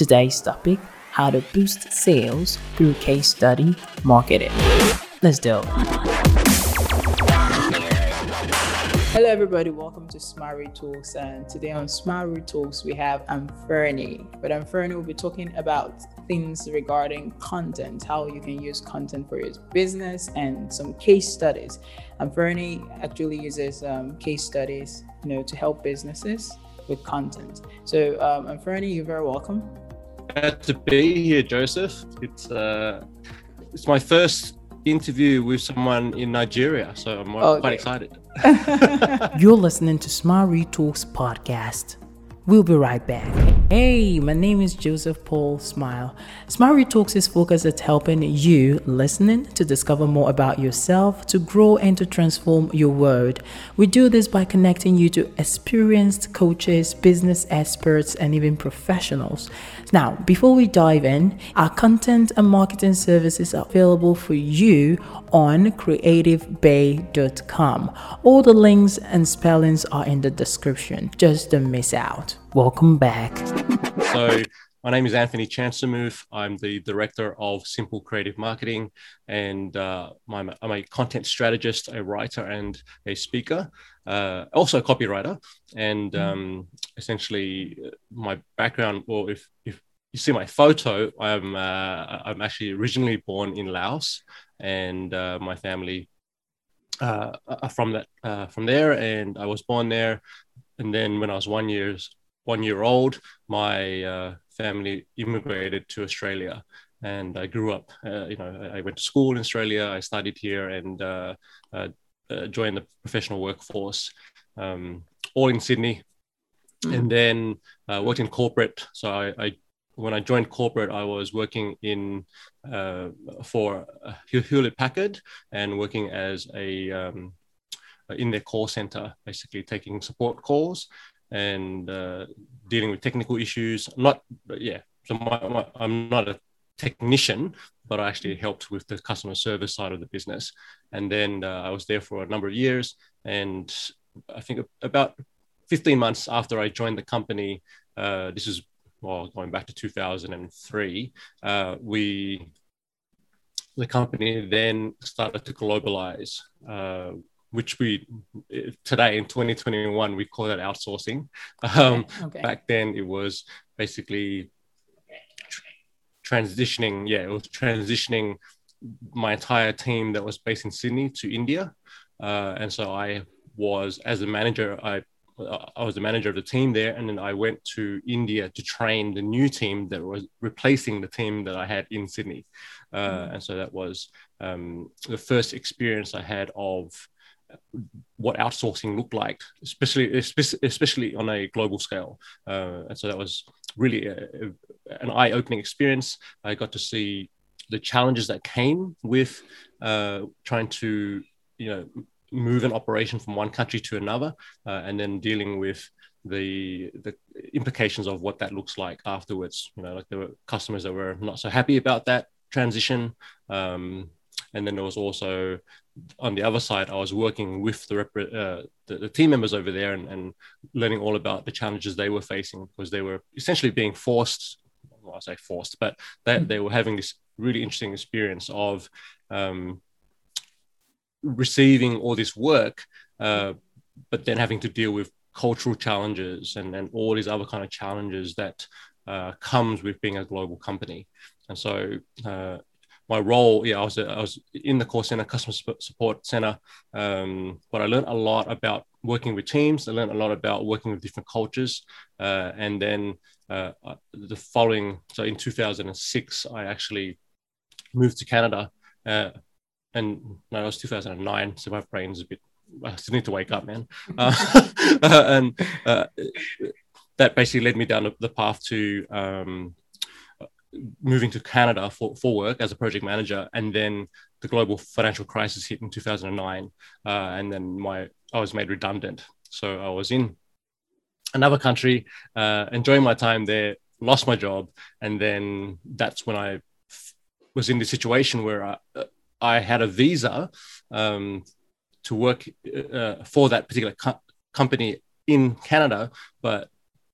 Today's topic how to boost sales through case study marketing. Let's do it. Hello, everybody. Welcome to Smart Talks. And today on Smart Talks, we have Amferni. But Amferni will be talking about things regarding content, how you can use content for your business, and some case studies. Amferni actually uses um, case studies, you know, to help businesses with content. So, um, Amferni, you're very welcome. Glad to be here, Joseph. It's uh, it's my first interview with someone in Nigeria, so I'm okay. quite excited. You're listening to Smart Talks podcast. We'll be right back. Hey, my name is Joseph Paul Smile. Smart Talks is focused at helping you listening to discover more about yourself, to grow and to transform your world. We do this by connecting you to experienced coaches, business experts, and even professionals. Now, before we dive in, our content and marketing services are available for you on creativebay.com. All the links and spellings are in the description. Just don't miss out. Welcome back. so, my name is Anthony Chansamouth. I'm the director of Simple Creative Marketing, and uh, I'm, I'm, a content strategist, a writer, and a speaker, uh, also a copywriter. And mm. um, essentially, uh, my background, well, if, if you see my photo, I'm, uh, I'm actually originally born in Laos, and uh, my family uh, are from that from there, and I was born there. And then when I was one years one year old, my uh, family immigrated to Australia, and I grew up. Uh, you know, I went to school in Australia. I studied here and uh, uh, uh joined the professional workforce, um, all in Sydney, mm. and then uh, worked in corporate. So I, I, when I joined corporate, I was working in for Hewlett Packard and working as a um, in their call center, basically taking support calls and uh, dealing with technical issues. Not, yeah. So my, my, I'm not a technician, but I actually helped with the customer service side of the business. And then uh, I was there for a number of years. And I think about 15 months after I joined the company, uh, this is well going back to 2003. Uh, we the company then started to globalize. Which we today in 2021 we call that outsourcing. Um, okay. Back then it was basically transitioning. Yeah, it was transitioning my entire team that was based in Sydney to India, uh, and so I was as a manager. I I was the manager of the team there, and then I went to India to train the new team that was replacing the team that I had in Sydney, uh, mm. and so that was um, the first experience I had of what outsourcing looked like, especially especially on a global scale. Uh, and so that was really a, a, an eye-opening experience. I got to see the challenges that came with uh, trying to you know move an operation from one country to another, uh, and then dealing with the the implications of what that looks like afterwards. You know, like there were customers that were not so happy about that transition. Um, and then there was also on the other side, I was working with the, uh, the, the, team members over there and, and, learning all about the challenges they were facing because they were essentially being forced. Well, I say forced, but they, mm. they were having this really interesting experience of um, receiving all this work, uh, but then having to deal with cultural challenges and, and all these other kind of challenges that uh, comes with being a global company. And so uh, my role, yeah, I was I was in the call center, customer support center, um, but I learned a lot about working with teams. I learned a lot about working with different cultures, uh, and then uh, uh the following, so in 2006, I actually moved to Canada, uh, and no, it was 2009, so my brain's a bit. I still need to wake up, man. Uh, and uh, that basically led me down the path to um, moving to Canada for, for work as a project manager, and then the global financial crisis hit in 2009, uh, and then my I was made redundant. So I was in another country, uh, enjoying my time there, lost my job, and then that's when I f- was in the situation where I, I had a visa um, to work uh, for that particular co- company in Canada, but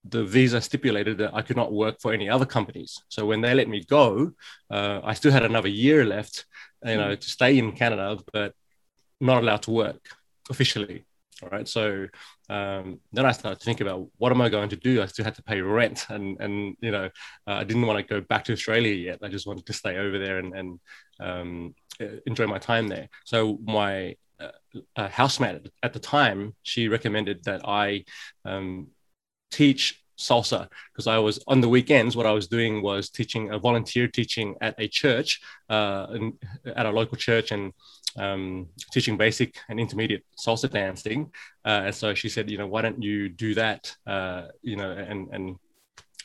the visa stipulated that I could not work for any other companies. So when they let me go, uh, I still had another year left, you know, to stay in Canada, but not allowed to work officially. All right. So um, then I started to think about what am I going to do? I still had to pay rent, and and you know, uh, I didn't want to go back to Australia yet. I just wanted to stay over there and and um, enjoy my time there. So my uh, housemate at the time, she recommended that I um, teach salsa because I was on the weekends. What I was doing was teaching a volunteer teaching at a church, uh, at a local church, and um, teaching basic and intermediate salsa dancing. Uh, and so she said, you know, why don't you do that? Uh, you know, and and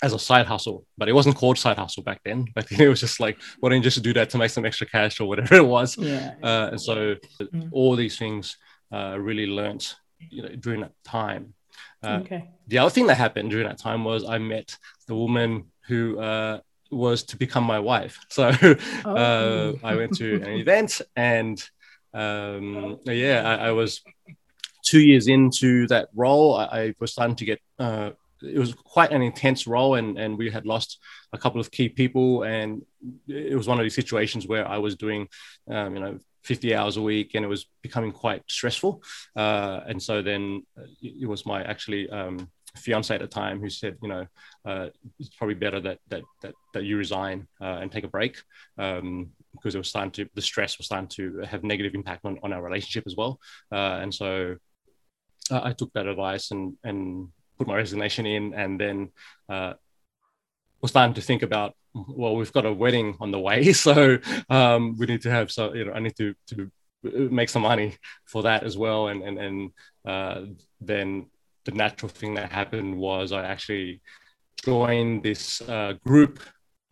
as a side hustle, but it wasn't called side hustle back then. Back then, it was just like, why don't you just do that to make some extra cash or whatever it was? Yeah. Uh, and so mm. all these things uh, really learnt, you know, during that time. Uh, okay. The other thing that happened during that time was I met the woman who uh, was to become my wife. So uh, oh. I went to an event and um, yeah, I, I, was two years into that role. I, I was starting to get uh, it was quite an intense role and, and we had lost a couple of key people and it was one of these situations where i was doing um, you know 50 hours a week and it was becoming quite stressful. Uh, and so then uh, it was my actually um, fiance at the time who said you know uh, it's probably better that that that, that you resign uh, and take a break um, because it was starting to the stress was starting to have negative impact on, on our relationship as well. Uh, and so uh, I took that advice and and put my resignation in, and then uh, we're starting to think about well, we've got a wedding on the way, so um, we need to have so you know I need to to make some money for that as well, and and and uh, then the natural thing that happened was I actually joined this uh, group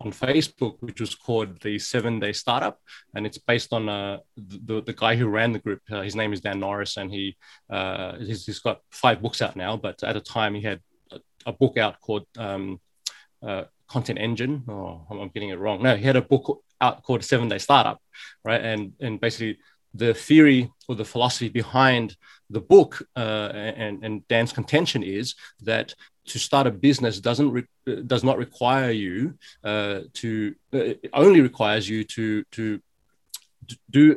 on Facebook, which was called the Seven Day Startup, and it's based on uh, the the guy who ran the group. Uh, his name is Dan Norris, and he uh, he's, he's got five books out now. But at the time, he had a, a book out called um, uh, Content Engine. Oh, I'm getting it wrong. No, he had a book out called Seven Day Startup, right? And and basically the theory or the philosophy behind the book uh, and, and Dan's contention is that to start a business doesn't re- does not require you uh, to uh, only requires you to to do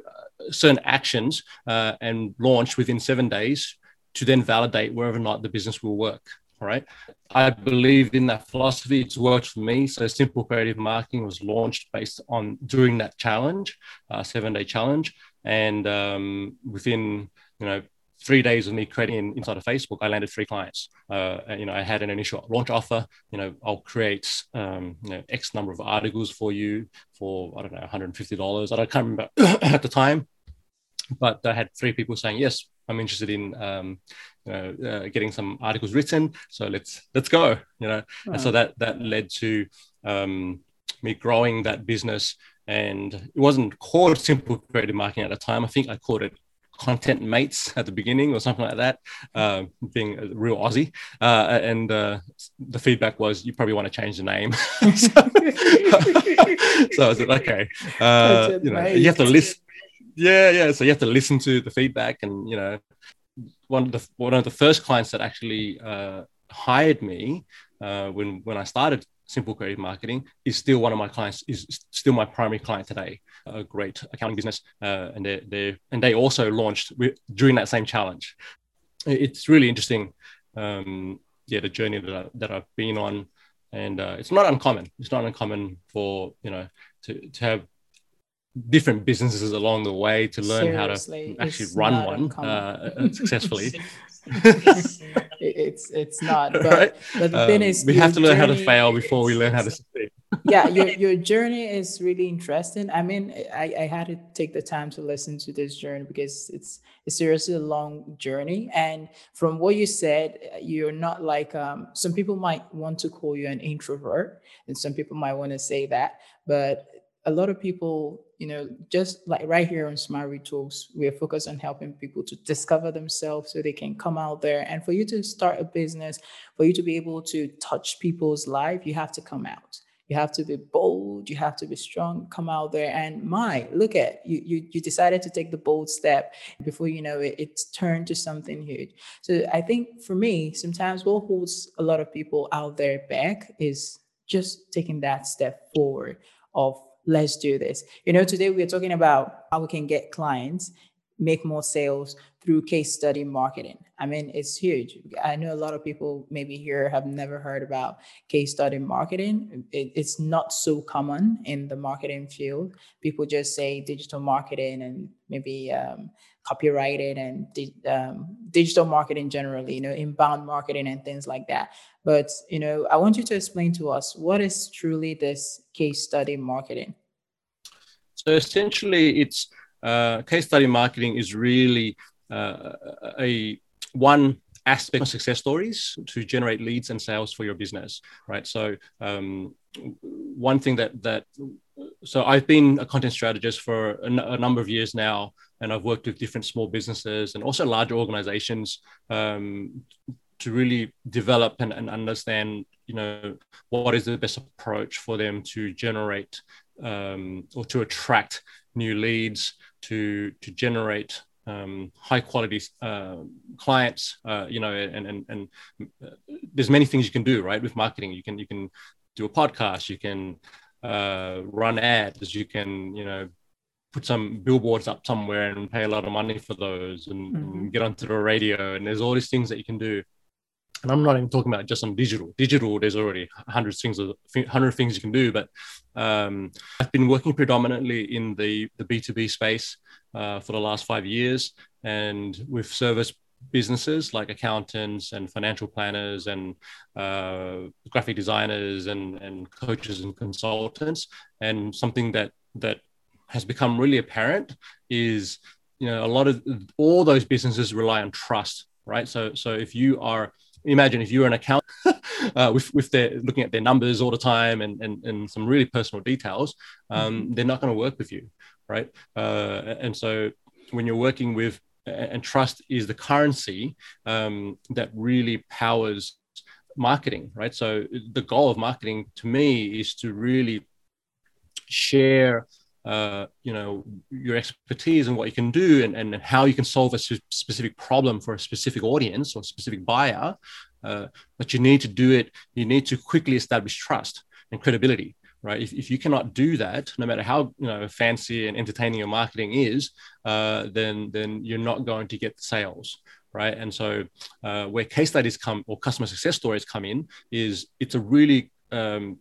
certain actions uh, and launch within seven days to then validate whether or not the business will work right i believe in that philosophy it's worked for me so simple creative marketing was launched based on during that challenge uh, seven day challenge and um, within you know three days of me creating inside of Facebook, I landed three clients. Uh, you know, I had an initial launch offer. You know, I'll create um, you know X number of articles for you for I don't know 150 dollars. I can't remember at the time, but I had three people saying yes. I'm interested in um, you know, uh, getting some articles written. So let's let's go. You know, and so that that led to um, me growing that business and it wasn't called simple creative marketing at the time. I think I called it content mates at the beginning or something like that, uh, being a real Aussie. Uh, and uh, the feedback was, you probably want to change the name. so, I was like, okay, uh, you know, you have to listen. Yeah, yeah. So you have to listen to the feedback, and you know, one of the one of the first clients that actually uh, hired me uh, when when I started Simple Creative Marketing is still one of my clients, is still my primary client today. A great accounting business, uh, and they they and they also launched during that same challenge. It's really interesting, um, yeah, the journey that I, that I've been on, and uh, it's not uncommon. It's not uncommon for you know to to have different businesses along the way to learn Seriously, how to actually run one uh, successfully. it's it's not. But, right? but the um, thing is, we have to learn how to fail before we learn how to succeed. yeah, your your journey is really interesting. I mean, I, I had to take the time to listen to this journey because it's it's seriously a long journey. And from what you said, you're not like um, some people might want to call you an introvert, and some people might want to say that, but a lot of people, you know, just like right here on Smart Read we're focused on helping people to discover themselves so they can come out there. And for you to start a business, for you to be able to touch people's life, you have to come out. You have to be bold bold. You have to be strong. Come out there and my look at you. You you decided to take the bold step. Before you know it, it's turned to something huge. So I think for me, sometimes what holds a lot of people out there back is just taking that step forward of let's do this. You know, today we're talking about how we can get clients make more sales through case study marketing. I mean, it's huge. I know a lot of people maybe here have never heard about case study marketing. It, it's not so common in the marketing field. People just say digital marketing and maybe um, copywriting and di- um, digital marketing generally, you know, inbound marketing and things like that. But, you know, I want you to explain to us what is truly this case study marketing? So essentially, it's uh, case study marketing is really uh, a one aspect of success stories to generate leads and sales for your business right so um, one thing that that so i've been a content strategist for a, n- a number of years now and i've worked with different small businesses and also larger organizations um, to really develop and, and understand you know what is the best approach for them to generate um, or to attract new leads to to generate um, high quality uh, clients uh, you know and and and uh, there's many things you can do right? With marketing you can you can do a podcast you can uh, run ads you can you know put some billboards up somewhere and pay a lot of money for those and, mm-hmm. and get onto the radio and there's all these things that you can do and I'm not even talking about just on digital. Digital, there's already hundred things, hundred things you can do. But um, I've been working predominantly in the the B2B space uh, for the last five years, and with service businesses like accountants and financial planners and uh, graphic designers and and coaches and consultants. And something that that has become really apparent is you know a lot of all those businesses rely on trust right so so if you are imagine if you're an account uh, with, with their looking at their numbers all the time and, and, and some really personal details, um, mm-hmm. they're not going to work with you, right? Uh, and so when you're working with, and trust is the currency um, that really powers marketing, right? So the goal of marketing to me is to really share uh, you know your expertise and what you can do and, and how you can solve a specific problem for a specific audience or specific buyer uh, but you need to do it you need to quickly establish trust and credibility right? If, if you cannot do that no matter how you know fancy and entertaining your marketing is uh, then then you're not going to get the sales right? And so uh, where case studies come or customer success stories come in is it's a really um,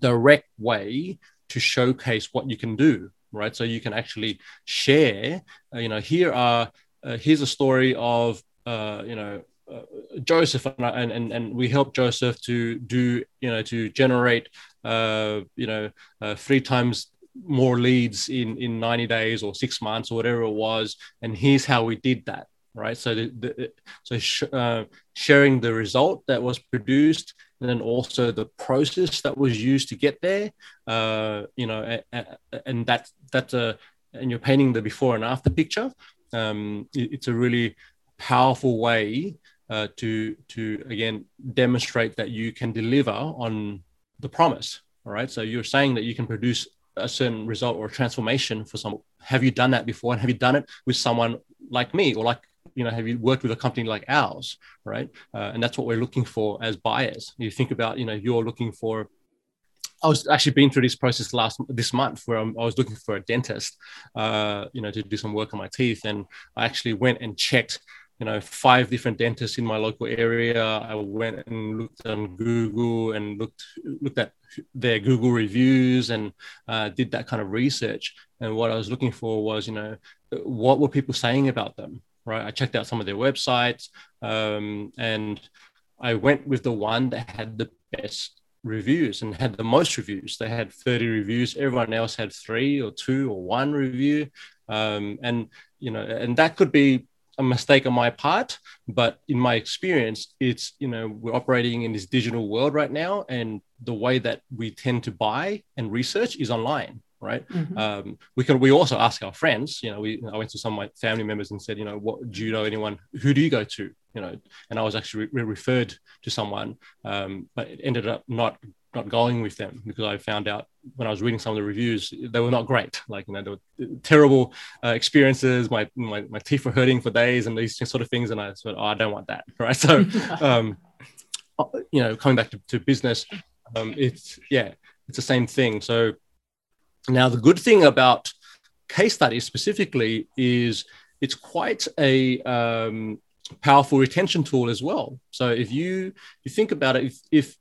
direct way to showcase what you can do right? So you can actually share uh, you know here are uh, here's a story of uh, you know uh, Joseph and, and and we help Joseph to do you know to generate uh, you know uh, three times more leads in in 90 days or six months or whatever it was and here's how we did that right? So the, the so sh- uh, sharing the result that was produced and then also the process that was used to get there. Uh, you know, and, and that that's a and you're painting the before and after picture. Um, it, it's a really powerful way uh, to to again demonstrate that you can deliver on the promise. All right, so you're saying that you can produce a certain result or transformation for someone. Have you done that before? And have you done it with someone like me or like you know have you worked with a company like ours right uh, and that's what we're looking for as buyers you think about you know you're looking for I was actually been through this process last this month where I'm, i was looking for a dentist, uh, you know, to do some work on my teeth, and I actually went and checked, you know, five different dentists in my local area. I went and looked on Google and looked looked at their Google reviews and uh, did that kind of research. And what I was looking for was, you know, what were people saying about them? Right? I checked out some of their websites um, and I went with the one that had the best reviews and had the most reviews. They had 30 reviews. Everyone else had three or two or one review. Um, and, you know, and that could be a mistake on my part, but in my experience, it's, you know, we're operating in this digital world right now. And the way that we tend to buy and research is online right? Mm-hmm. Um, we can we also ask our friends. You know, we I went to some of my family members and said, you know, what do you know anyone? Who do you go to? You know, and I was actually re- referred to someone, um, but it ended up not not going with them because I found out when I was reading some of the reviews they were not great. Like you know, they were terrible uh, experiences. My, my my teeth were hurting for days and these sort of things. And I said, oh, I don't want that. Right. So, um, uh, you know, coming back to, to business, um, it's yeah, it's the same thing. So now the good thing about case studies specifically is it's quite a um, powerful retention tool as well. So if you you think about it, if, if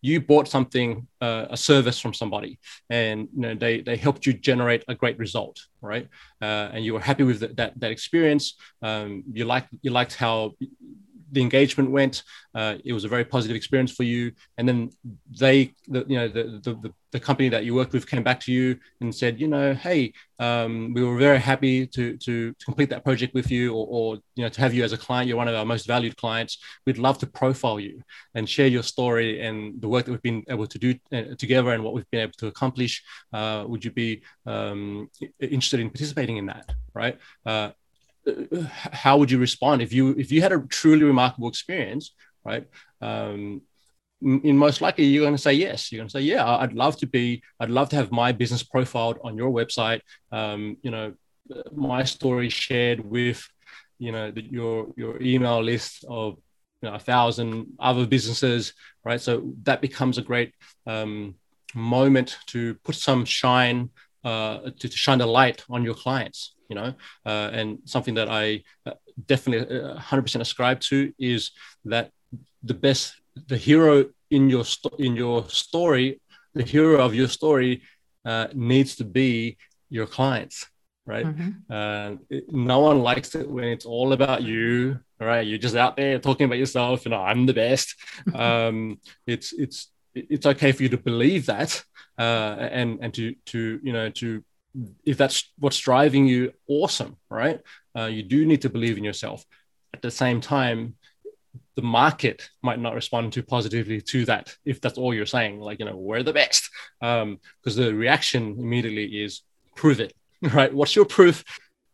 you bought something, uh, a service from somebody, and you know they they helped you generate a great result, right? Uh, and you were happy with the, that that experience. Um, you liked you liked how the engagement went. Uh, it was a very positive experience for you. And then they, the, you know, the, the, the, company that you worked with came back to you and said, you know, hey, um, we were very happy to, to, to, complete that project with you or, or, you know, to have you as a client. You're one of our most valued clients. We'd love to profile you and share your story and the work that we've been able to do uh, together and what we've been able to accomplish. Uh, would you be um, interested in participating in that? Right. Uh, how would you respond? If you if you had a truly remarkable experience right um, in most likely you're going to say yes. You're going to say yeah i'd love to be i'd love to have my business profiled on your website um, you know my story shared with you know the, your your email list of you know a thousand other businesses right? So that becomes a great um, moment to put some shine uh, to, to shine the light on your clients you know uh, and something that i uh, definitely 100% uh, ascribe to is that the best the hero in your sto- in your story the hero of your story uh, needs to be your clients right? Mm-hmm. uh, it, no one likes it when it's all about you right? You're just out there talking about yourself and i'm the best. Um, it's it's it's okay for you to believe that uh, and and to to you know to if that's what's driving you, awesome, right? Uh, you do need to believe in yourself. At the same time, the market might not respond too positively to that if that's all you're saying. Like, you know, we're the best. Because um, the reaction immediately is prove it, right? What's your proof?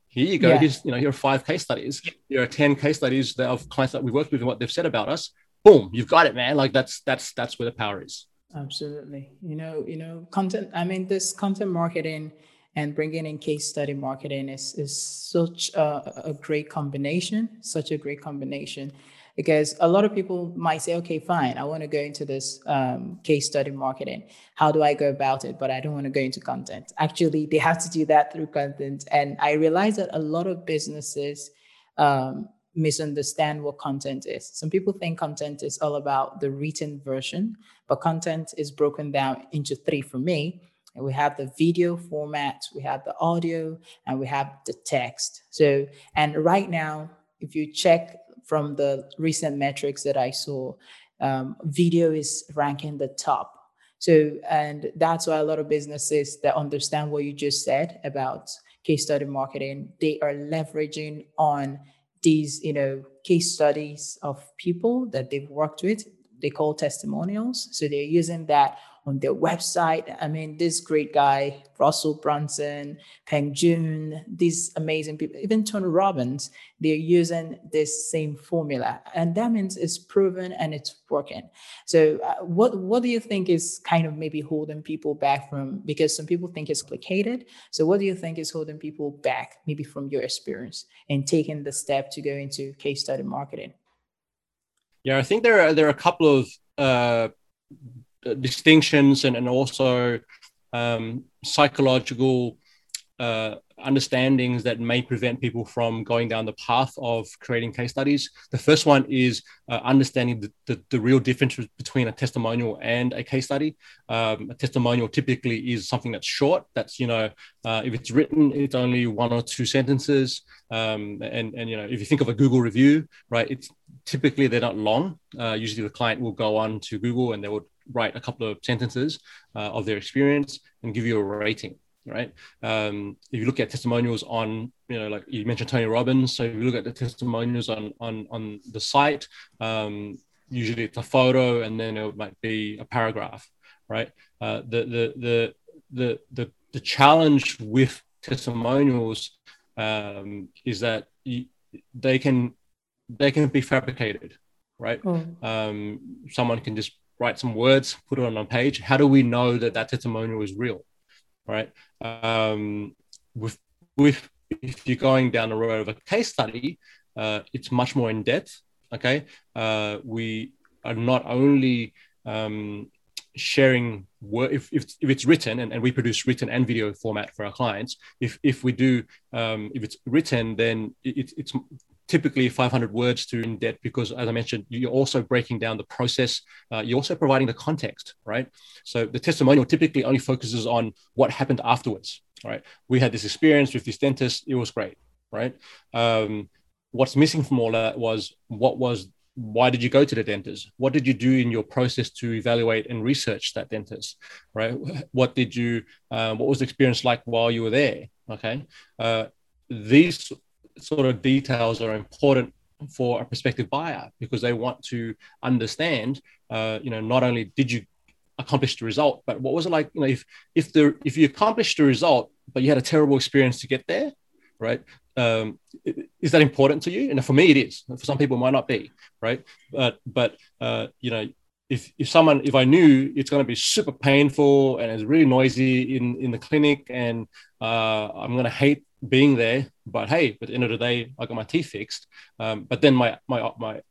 Here you go. Yeah. Here's, you know, here are five case studies. Here are 10 case studies of clients that we worked with and what they've said about us. Boom, you've got it, man. Like that's that's that's where the power is. Absolutely. You know, you know, content. I mean, this content marketing and bringing in case study marketing is, is such a, a great combination, such a great combination. Because a lot of people might say, okay, fine, I want to go into this um, case study marketing. How do I go about it? But I don't want to go into content. Actually, they have to do that through content. And I realize that a lot of businesses um, misunderstand what content is. Some people think content is all about the written version, but content is broken down into three for me and we have the video format, we have the audio, and we have the text. So, and right now, if you check from the recent metrics that I saw, um, video is ranking the top. So, and that's why a lot of businesses that understand what you just said about case study marketing, they are leveraging on these, you know, case studies of people that they've worked with. They call testimonials. So they're using that on their website. I mean, this great guy, Russell Brunson, Peng Joon, these amazing people, even Tony Robbins, they're using this same formula. And that means it's proven and it's working. So uh, what, what do you think is kind of maybe holding people back from, because some people think it's complicated. So what do you think is holding people back maybe from your experience and taking the step to go into case study marketing? Yeah, I think there are, there are a couple of uh, distinctions and, and also um, psychological uh, understandings that may prevent people from going down the path of creating case studies. The first one is uh, understanding the, the, the, real difference between a testimonial and a case study. Um, a testimonial typically is something that's short. That's you know, uh, if it's written, it's only one or two sentences. Um, and and you know, if you think of a Google review, right, it's typically they're not long. Uh, usually, the client will go on to Google and they would write a couple of sentences uh, of their experience and give you a rating right um, if you look at testimonials on you know like you mentioned tony robbins so if you look at the testimonials on on on the site um, usually it's a photo and then it might be a paragraph right uh, the, the the the the the challenge with testimonials um, is that you, they can they can be fabricated right? Oh. Um, someone can just write some words, put it on a page. How do we know that that testimonial is real, right? Um, with with if you're going down the road of a case study, uh, it's much more in depth. Okay, uh, we are not only um, sharing work if, if, if it's written and, and we produce written and video format for our clients if if we do um, if it's written then it, it's typically 500 words to in depth because as i mentioned you're also breaking down the process. Uh, you're also providing the context right? So the testimonial typically only focuses on what happened afterwards right? We had this experience with this dentist. It was great right? Um, what's missing from all that was what was why did you go to the dentist? What did you do in your process to evaluate and research that dentist right? What did you uh, what was the experience like while you were there okay? Uh, these sort of details are important for a prospective buyer because they want to understand uh, you know not only did you accomplish the result but what was it like you know if if the if you accomplished the result but you had a terrible experience to get there right? Um, is that important to you? And for me it is. For some people it might not be right? But but uh, you know if, if someone if i knew it's going to be super painful and it's really noisy in in the clinic and uh, i'm going to hate being there. But hey, at the end of the day, I got my teeth fixed. Um, but then my my my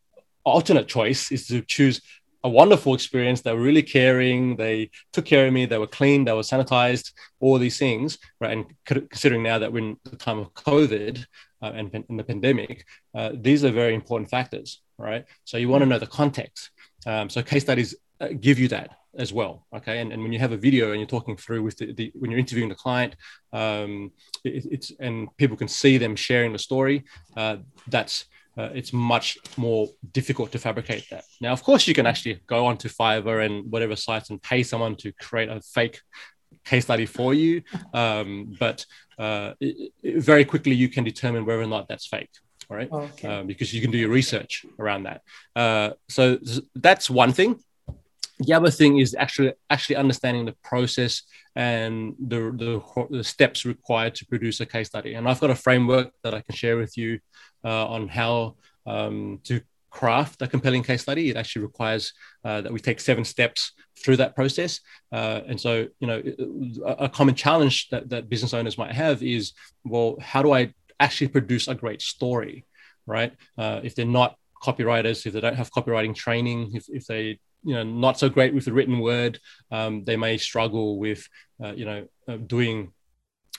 alternate choice is to choose a wonderful experience. They were really caring. They took care of me. They were clean. They were sanitized. All these things, right? And considering now that we're in the time of COVID uh, and in the pandemic, uh, these are very important factors, right? So you want to know the context. Um, so case studies give you that as well okay? And, and when you have a video and you're talking through with the, the when you're interviewing the client um, it, it's and people can see them sharing the story uh, that's uh, it's much more difficult to fabricate that. Now of course you can actually go onto fiverr and whatever sites and pay someone to create a fake case study for you um, but uh, it, it, very quickly you can determine whether or not that's fake right? Okay. Um, because you can do your research around that. Uh, so that's one thing the other thing is actually actually understanding the process and the, the, the steps required to produce a case study. And I've got a framework that I can share with you uh, on how um, to craft a compelling case study. It actually requires uh, that we take seven steps through that process. Uh, and so, you know, a, a common challenge that, that business owners might have is, well, how do I actually produce a great story, right? Uh, if they're not copywriters, if they don't have copywriting training, if, if they you know not so great with the written word. Um, they may struggle with uh, you know uh, doing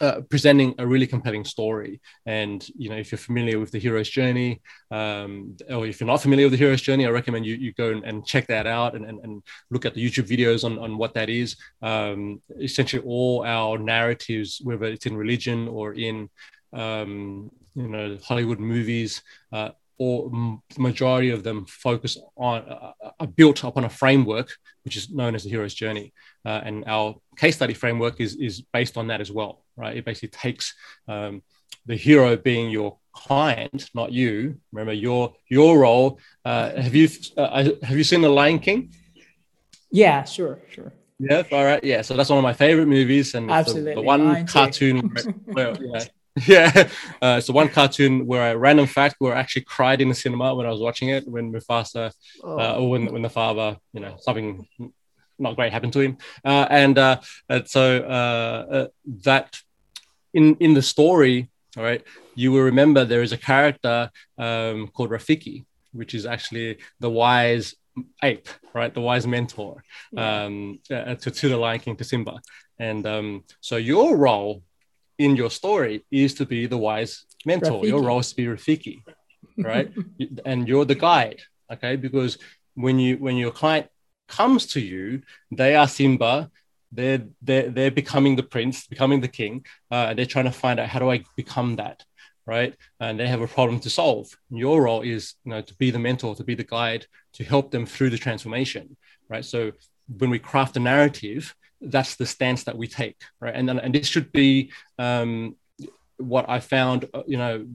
uh, presenting a really compelling story. And you know if you're familiar with the hero's journey um, or if you're not familiar with the hero's journey i recommend you, you go and, and check that out and, and, and, look at the youtube videos on, on what that is. Um, essentially all our narratives whether it's in religion or in um, you know hollywood movies uh, or majority of them focus on uh, uh, are built upon a framework which is known as the hero's journey. Uh, and our case study framework is is based on that as well right? It basically takes um, the hero being your client not you. Remember your your role uh, have you uh, have you seen the lion king? Yeah sure sure. Yeah all right yeah. So that's one of my favorite movies and Absolutely. The, the one cartoon where, where know, Yeah, uh, so one cartoon where I random fact where I actually cried in the cinema when I was watching it when Mufasa, oh. uh, or when when the father, you know, something not great happened to him, uh, and, uh, and so uh, uh, that in in the story, all right, you will remember there is a character um, called Rafiki, which is actually the wise ape, right? The wise mentor um, to, to the Lion King, to Simba. And um, so your role in your story is to be the wise mentor. Rafiki. Your role is to be Rafiki, right? and you're the guide, okay? Because when you when your client comes to you, they are Simba. They're they're they're becoming the prince, becoming the king, uh, and they're trying to find out how do I become that, right? And they have a problem to solve. Your role is you know to be the mentor, to be the guide, to help them through the transformation, right? So when we craft a narrative, that's the stance that we take, right? And and this should be um, what I found, uh, you know,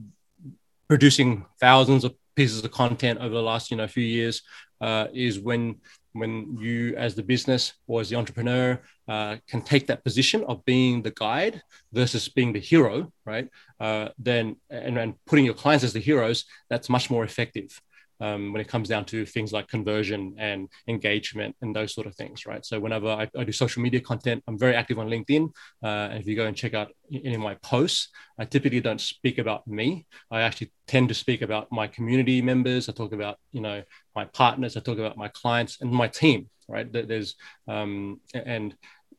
producing thousands of pieces of content over the last you know few years uh, is when when you as the business or as the entrepreneur uh, can take that position of being the guide versus being the hero right uh, then and, and putting your clients as the heroes that's much more effective um, when it comes down to things like conversion and engagement and those sort of things, right? So whenever I, I do social media content, I'm very active on LinkedIn. Uh, and if you go and check out any of my posts, I typically don't speak about me. I actually tend to speak about my community members. I talk about, you know, my partners. I talk about my clients and my team, right? There's, um, and,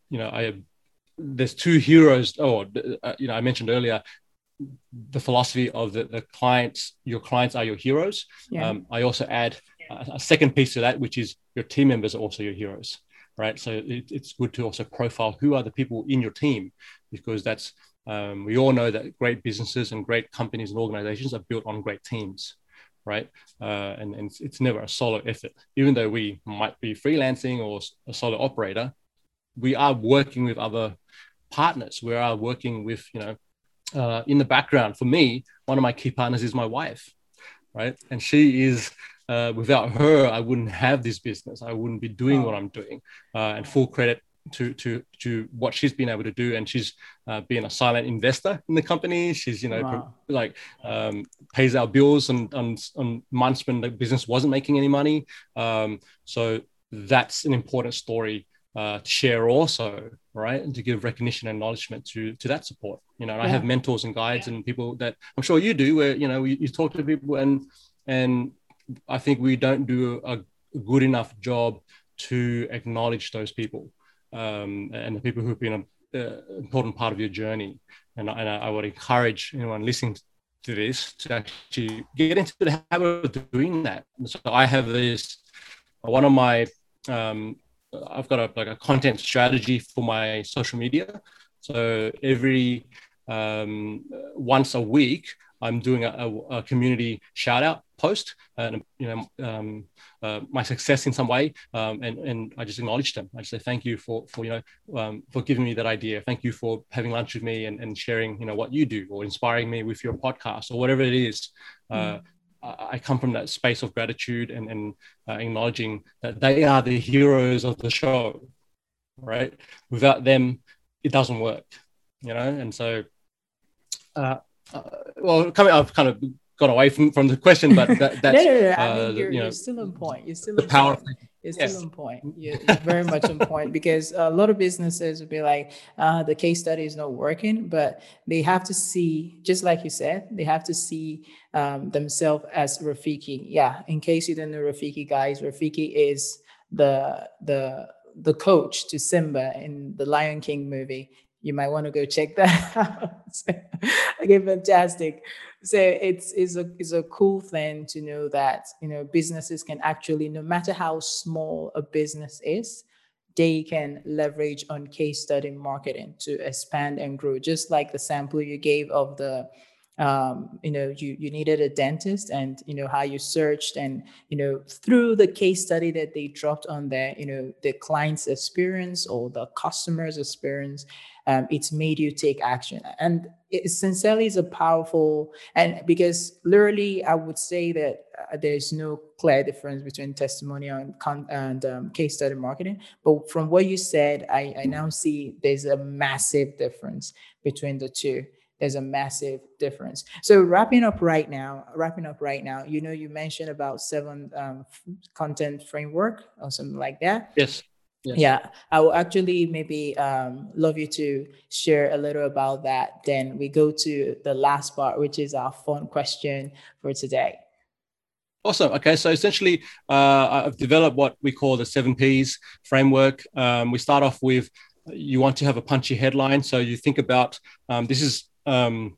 you know, I, there's two heroes. Oh, uh, you know, I mentioned earlier, the philosophy of the, the clients, your clients are your heroes. Yeah. Um, I also add a, a, second piece to that, which is your team members are also your heroes, right? So it, it's good to also profile who are the people in your team, because that's um, we all know that great businesses and great companies and organizations are built on great teams, right? Uh, and, and it's, it's never a solo effort, even though we might be freelancing or a solo operator. We are working with other partners. We are working with you know uh, in the background for me one of my key partners is my wife right? And she is uh, without her i wouldn't have this business. I wouldn't be doing what i'm doing. Uh, and full credit to to to what she's been able to do. And she's uh, been a silent investor in the company. She's you know wow. like um, pays our bills on, on on months when the business wasn't making any money. Um, so that's an important story uh, to share also, right? And to give recognition and acknowledgement to to that support. You know, yeah. I have mentors and guides and people that I'm sure you do, where you know you, you talk to people and and I think we don't do a good enough job to acknowledge those people um, and the people who've been an important part of your journey. And, and I, I would encourage anyone listening to this to actually get into the habit of doing that. So I have this one of my um, I've got a like a content strategy for my social media. So every um, once a week, I'm doing a, a, community shout out post and you know um, uh, my success in some way um, and and I just acknowledge them. I just say thank you for for you know um, for giving me that idea. Thank you for having lunch with me and, and sharing you know what you do or inspiring me with your podcast or whatever it is. Uh, mm. I come from that space of gratitude and, and uh, acknowledging that they are the heroes of the show, right? Without them, it doesn't work, you know. And so, uh, uh, well, coming, I've kind of gone away from, from the question, but that, that's no, no, no. I mean, uh, you're, you know, you're still on point. You're still the power. Point. It's yes. still on point. You're very much on point because a lot of businesses would be like, uh, the case study is not working, but they have to see, just like you said, they have to see um, themselves as Rafiki. Yeah, in case you don't know Rafiki, guys, Rafiki is the the the coach to Simba in the Lion King movie. You might want to go check that out. okay, fantastic so it's it's a it's a cool thing to know that you know businesses can actually no matter how small a business is they can leverage on case study marketing to expand and grow. Just like the sample you gave of the um, you know you you needed a dentist and you know how you searched and you know through the case study that they dropped on there you know the client's experience or the customer's experience um, it's made you take action. And it sincerely is a powerful and because literally i would say that uh, there's no clear difference between testimonial and, con- and um, case study marketing. But from what you said I, I now see there's a massive difference between the two there's a massive difference so wrapping up right now wrapping up right now you know you mentioned about seven um, content framework or something like that yes Yes. Yeah, I will actually maybe um, love you to share a little about that. Then we go to the last part, which is our fun question for today. Awesome. Okay, so essentially, uh, I've developed what we call the seven Ps framework. Um, we start off with you want to have a punchy headline. So you think about um, this is um,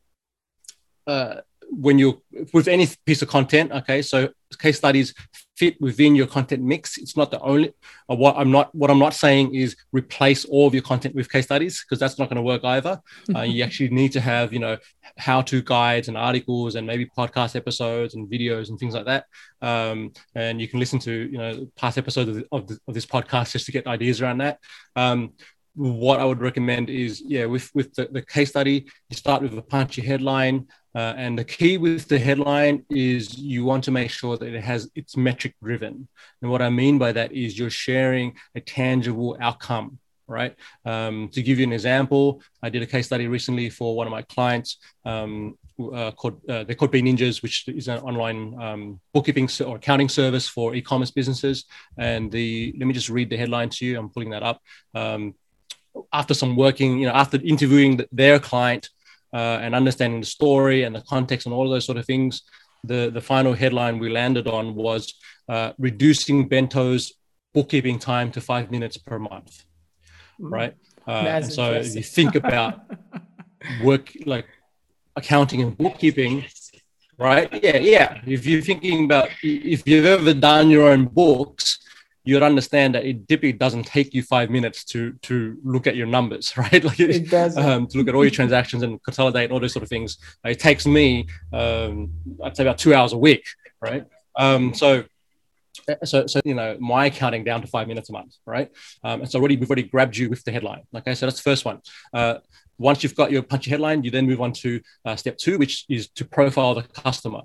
uh, when you with any piece of content okay so case studies fit within your content mix. It's not the only uh, what i'm not what i'm not saying is replace all of your content with case studies because that's not going to work either. Uh, you actually need to have you know how to guides and articles and maybe podcast episodes and videos and things like that. Um, and you can listen to you know past episodes of, of, the, of, this podcast just to get ideas around that. Um, what I would recommend is, yeah, with with the, the case study, you start with a punchy headline, uh, and the key with the headline is you want to make sure that it has it's metric driven. And what I mean by that is you're sharing a tangible outcome, right? Um, to give you an example, I did a case study recently for one of my clients. Um, uh, called uh, they're called Bean Ninjas, which is an online um, bookkeeping or accounting service for e-commerce businesses. And the let me just read the headline to you. I'm pulling that up. Um, after some working, you know, after interviewing their client uh, and understanding the story and the context and all of those sort of things, the the final headline we landed on was uh, reducing Bento's bookkeeping time to five minutes per month. Mm. Right. Uh, and so if you think about work like accounting and bookkeeping, right? Yeah, yeah. If you're thinking about if you've ever done your own books, you'd understand that it typically doesn't take you five minutes to to look at your numbers, right? Like it, it does um, to look at all your transactions and consolidate and all those sort of things. It takes me, um, I'd say, about two hours a week, right? Um, so so, so you know my accounting down to five minutes a month right um, and so already we've already grabbed you with the headline okay so that's the first one uh, once you've got your punchy headline you then move on to uh, step two which is to profile the customer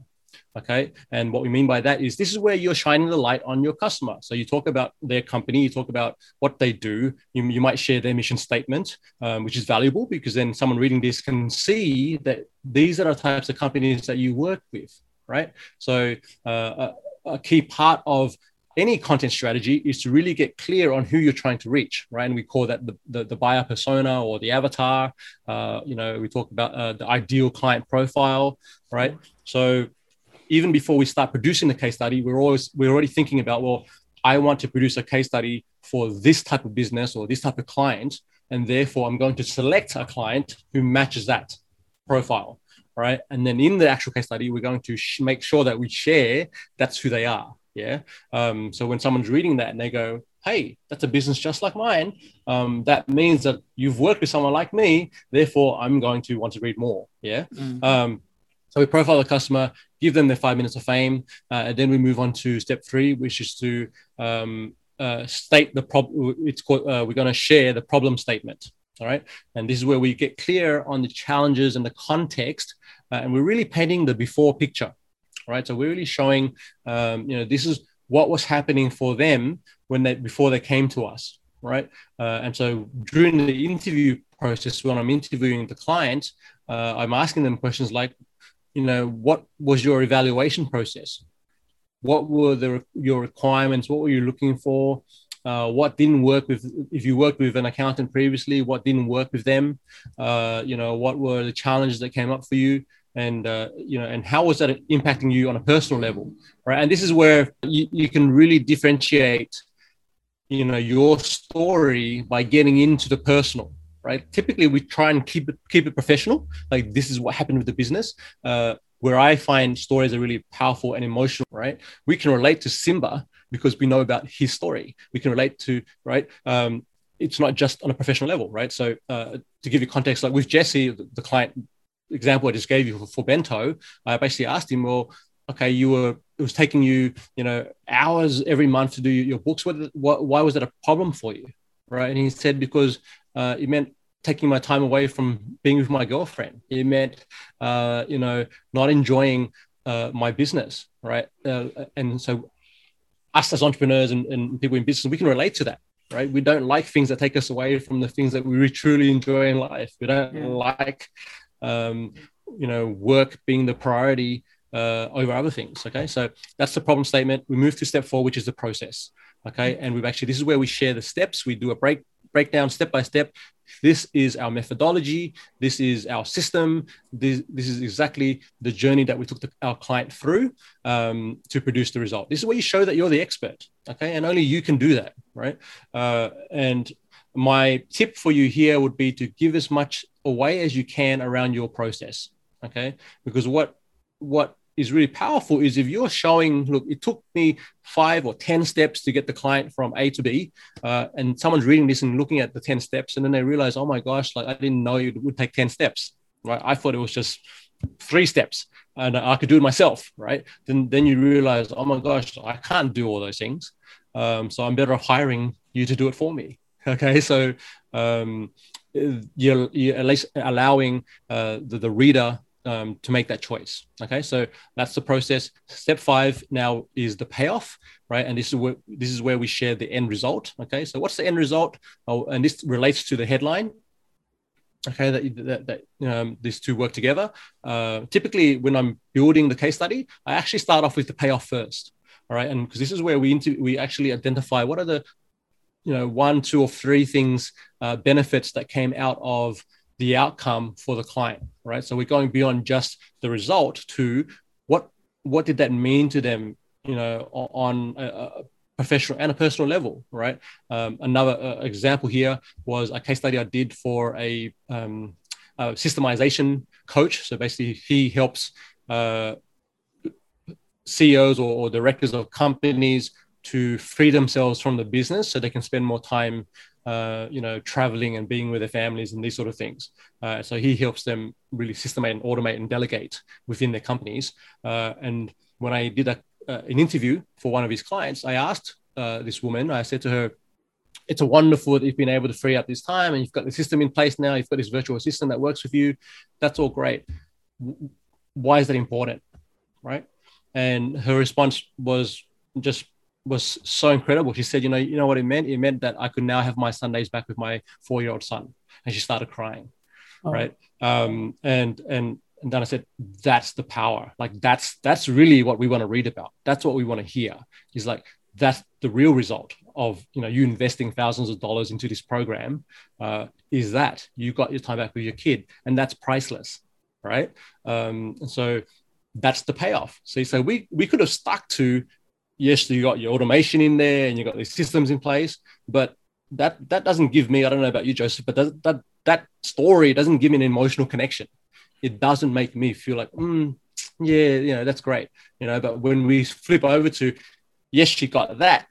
okay and what we mean by that is this is where you're shining the light on your customer so you talk about their company you talk about what they do you, you might share their mission statement um, which is valuable because then someone reading this can see that these are the types of companies that you work with right so uh, a key part of any content strategy is to really get clear on who you're trying to reach, right? And we call that the, the, the buyer persona or the avatar. Uh, you know, we talk about uh, the ideal client profile, right? So even before we start producing the case study, we're always we're already thinking about, well, I want to produce a case study for this type of business or this type of client, and therefore I'm going to select a client who matches that profile right? And then in the actual case study, we're going to sh- make sure that we share that's who they are. Yeah. Um, so when someone's reading that and they go, hey, that's a business just like mine, um, that means that you've worked with someone like me. Therefore, I'm going to want to read more. Yeah. Mm-hmm. Um, so we profile the customer, give them their five minutes of fame, uh, and then we move on to step three, which is to um, uh, state the problem. It's called, uh, we're going to share the problem statement. All right. And this is where we get clear on the challenges and the context. Uh, and we're really painting the before picture. Right. So we're really showing, um, you know, this is what was happening for them when they before they came to us. Right. Uh, and so during the interview process, when I'm interviewing the client, uh, I'm asking them questions like, you know, what was your evaluation process? What were the, your requirements? What were you looking for? uh, what didn't work with if you worked with an accountant previously what didn't work with them uh, you know what were the challenges that came up for you and uh, you know and how was that impacting you on a personal level right and this is where you, you can really differentiate you know your story by getting into the personal right typically we try and keep it keep it professional like this is what happened with the business uh, where i find stories are really powerful and emotional right we can relate to simba because we know about his story. We can relate to, right? Um, it's not just on a professional level, right? So uh, to give you context, like with Jesse, the, the client example I just gave you for, for, Bento, I basically asked him, well, okay, you were, it was taking you, you know, hours every month to do your books. What, what why was that a problem for you? Right. And he said, because uh, it meant taking my time away from being with my girlfriend. It meant, uh, you know, not enjoying uh, my business, right? Uh, and so us as entrepreneurs and, and people in business, we can relate to that, right? We don't like things that take us away from the things that we truly enjoy in life. We don't yeah. like, um, you know, work being the priority uh, over other things. Okay, so that's the problem statement. We move to step four, which is the process. Okay, and we've actually this is where we share the steps. We do a break breakdown step by step. This is our methodology. This is our system. This, this is exactly the journey that we took the, our client through um, to produce the result. This is where you show that you're the expert, okay? And only you can do that, right? Uh, and my tip for you here would be to give as much away as you can around your process, okay? Because what what is really powerful is if you're showing, look, it took me five or 10 steps to get the client from A to B, uh, and someone's reading this and looking at the 10 steps, and then they realize, oh my gosh, like I didn't know it would take 10 steps, right? I thought it was just three steps and I could do it myself, right? Then, then you realize, oh my gosh, I can't do all those things. Um, so I'm better off hiring you to do it for me. Okay. So um, you're, you're at least allowing uh, the, the reader um, to make that choice. Okay, so that's the process. Step five now is the payoff, right? And this is where this is where we share the end result. Okay, so what's the end result? Oh, and this relates to the headline. okay that, that, that um, these two work together uh, typically when i'm building the case study i actually start off with the payoff first all right and because this is where we into, we actually identify what are the you know one two or three things uh, benefits that came out of the outcome for the client right? So we're going beyond just the result to what what did that mean to them you know on a, a professional and a personal level right? Um, another uh, example here was a case study i did for a, um, a systemization coach. So basically he helps uh, ceos or, or directors of companies to free themselves from the business so they can spend more time uh, you know, traveling and being with their families and these sort of things. Uh, so he helps them really systemate and automate and delegate within their companies. Uh, and when I did a, uh, an interview for one of his clients, I asked uh, this woman, I said to her, it's a wonderful that you've been able to free up this time and you've got the system in place now. You've got this virtual assistant that works with you. That's all great. Why is that important? Right. And her response was just was so incredible. She said, you know, you know what it meant? It meant that I could now have my Sundays back with my four-year-old son. And she started crying. Oh. Right. Um, and and and then I said, that's the power. Like that's that's really what we want to read about. That's what we want to hear. He's like, that's the real result of you know you investing thousands of dollars into this program uh, is that you got your time back with your kid, and that's priceless, right? Um, and so that's the payoff. See, so we we could have stuck to yes, you got your automation in there and you got these systems in place, but that that doesn't give me. I don't know about you, Joseph, but that that that story doesn't give me an emotional connection. It doesn't make me feel like, mm, yeah, you know, that's great, you know. But when we flip over to, yes, she got that,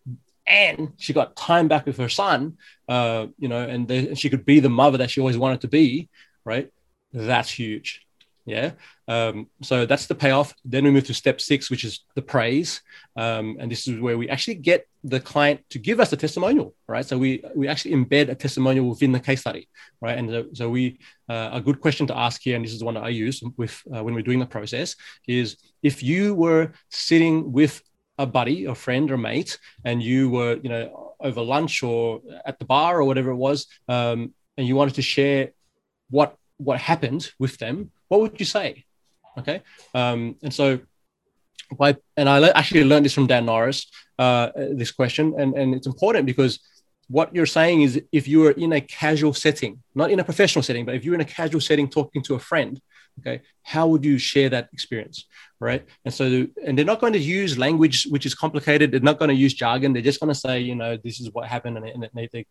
and she got time back with her son, uh, you know, and the, she could be the mother that she always wanted to be, right? That's huge. Yeah. Um, so that's the payoff. Then we move to step six, which is the praise. Um, and this is where we actually get the client to give us a testimonial, right? So we we actually embed a testimonial within the case study, right? And so, we uh, a good question to ask here, and this is the one that I use with uh, when we're doing the process, is if you were sitting with a buddy, a friend, or mate, and you were you know over lunch or at the bar or whatever it was, um, and you wanted to share what what happened with them what would you say? Okay. Um, and so, by, and I le- actually learned this from Dan Norris, uh, this question, and, and it's important because what you're saying is if you are in a casual setting, not in a professional setting, but if you're in a casual setting talking to a friend, okay, how would you share that experience? Right. And so, and they're not going to use language which is complicated. They're not going to use jargon. They're just going to say, you know, this is what happened, and, and they, they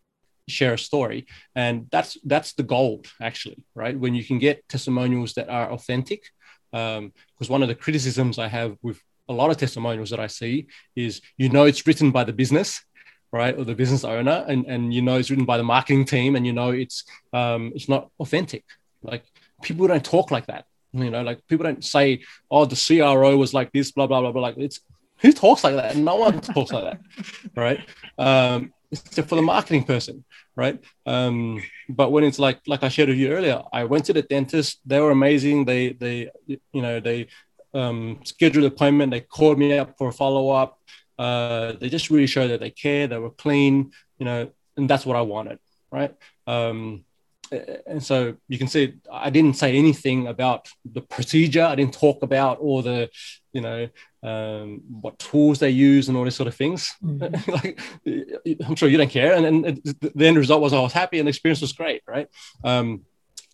share a story. And that's that's the gold actually right? When you can get testimonials that are authentic because um, one of the criticisms i have with a lot of testimonials that i see is you know it's written by the business right? Or the business owner and, and you know it's written by the marketing team and you know it's um, it's not authentic. Like people don't talk like that you know? Like people don't say oh the cro was like this blah blah blah blah. Like it's who talks like that? No one talks like that right? Um, except for the marketing person, right? Um, but when it's like like I shared with you earlier, I went to the dentist. They were amazing. They they you know they um, scheduled appointment. They called me up for a follow up. Uh, they just really showed that they care. They were clean, you know, and that's what I wanted, right? Um, and so you can see I didn't say anything about the procedure. I didn't talk about all the, you know, um, what tools they use and all these sort of things. Mm-hmm. like, I'm sure you don't care. And, and the end result was I was happy and the experience was great, right? Um,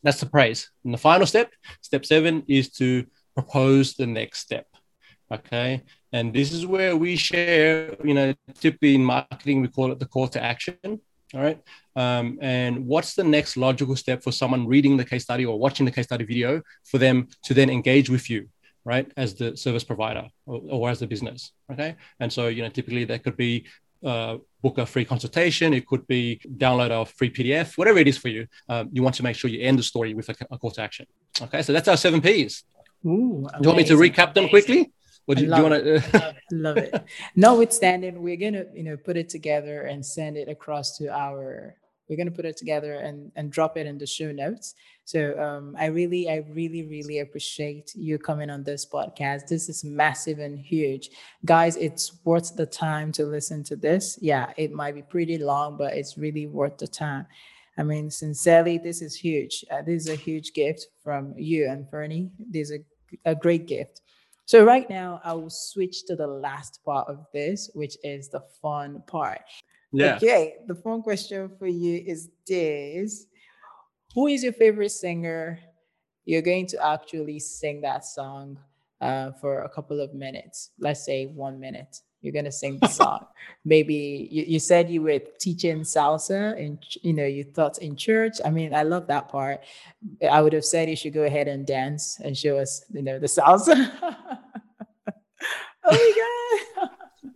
that's the praise. And the final step, step seven, is to propose the next step. Okay. And this is where we share, you know, typically in marketing, we call it the call to action. All right. Um, and what's the next logical step for someone reading the case study or watching the case study video for them to then engage with you? right, as the service provider or, or as the business. Okay. And so, you know, typically that could be uh, book a free consultation. It could be download a free PDF, whatever it is for you. Um, you want to make sure you end the story with a, a call to action. Okay, so that's our seven P's. Ooh, do you want me to recap them quickly? Or do, you want to? love it. Notwithstanding, we're gonna you know put it together and send it across to our we're going to put it together and, and drop it in the show notes. So um, I really, I really, really appreciate you coming on this podcast. This is massive and huge. Guys, it's worth the time to listen to this. Yeah, it might be pretty long, but it's really worth the time. I mean, sincerely, this is huge. Uh, this is a huge gift from you and Fernie. This is a, a great gift. So right now, I will switch to the last part of this, which is the fun part. Yeah. Okay. The fun question for you is this: Who is your favorite singer? You're going to actually sing that song uh, for a couple of minutes. Let's say one minute. You're gonna sing the song. Maybe you, you said you were teaching salsa and you know you thought in church. I mean, I love that part. I would have said you should go ahead and dance and show us, you know, the salsa. oh my god!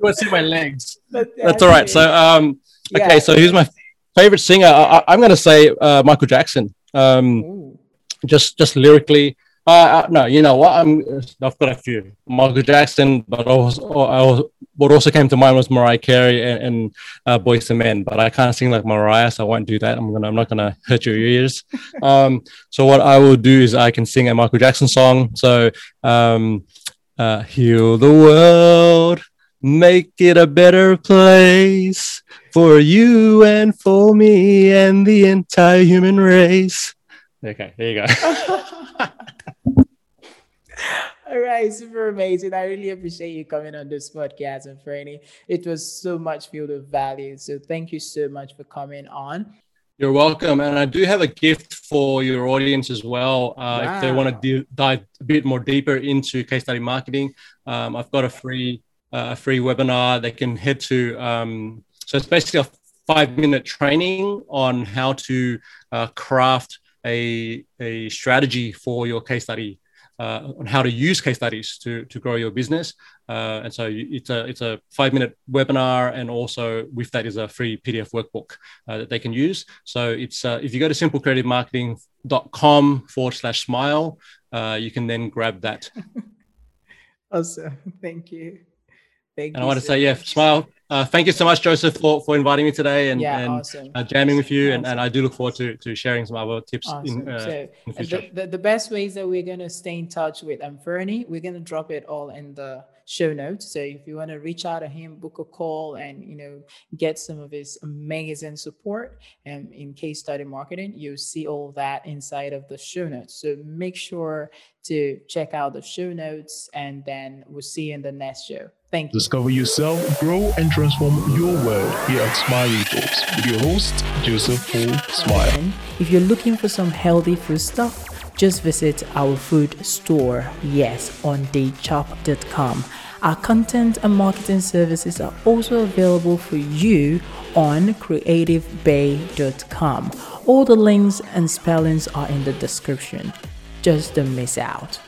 You see my legs. That's all right. So, um, okay. Yeah. So, who's my favorite singer? I, am going to say uh, Michael Jackson. Um, just, just lyrically, uh, uh, no, you know what? I'm. I've got a few. Michael Jackson, but also, also what also came to mind was Mariah Carey and, and uh, Boyz II Men. But I can't sing like Mariah, so I won't do that. I'm gonna. I'm not gonna hurt your ears. um, so what I will do is I can sing a Michael Jackson song. So, um, uh, heal the world, make it a better place for you and for me and the entire human race. Okay, there you go. All right, super amazing. I really appreciate you coming on this podcast and Franny. It was so much filled with value. So thank you so much for coming on. You're welcome. And I do have a gift for your audience as well. Uh, wow. If they want to dive a bit more deeper into case study marketing, um, I've got a free uh, a free webinar. They can head to um, so it's basically a five minute training on how to uh, craft a, a strategy for your case study uh, on how to use case studies to, to grow your business. Uh, and so it's a it's a five minute webinar, and also with that is a free PDF workbook uh, that they can use. So it's uh, if you go to simplecreativemarketing.com forward slash smile, uh, you can then grab that. awesome, thank you. Thank and I want to say, yeah, smile. Uh, thank you so much, Joseph, for, for inviting me today and, yeah, and awesome. uh, jamming with you. Awesome. And, and I do look forward to, to sharing some other tips awesome. in, uh, so in the future. The, the, the, best ways that we're going to stay in touch with um, Fernie, we're going to drop it all in the show notes. So if you want to reach out to him, book a call and, you know, get some of his amazing support and in case study marketing, you'll see all that inside of the show notes. So make sure to check out the show notes and then we'll see you in the next show. Thank you. Discover yourself, grow and transform your world here at Smile Talks with your host, Joseph Paul Smile. If you're looking for some healthy food stuff, just visit our food store, yes, on daychop.com. Our content and marketing services are also available for you on creativebay.com. All the links and spellings are in the description. Just don't miss out.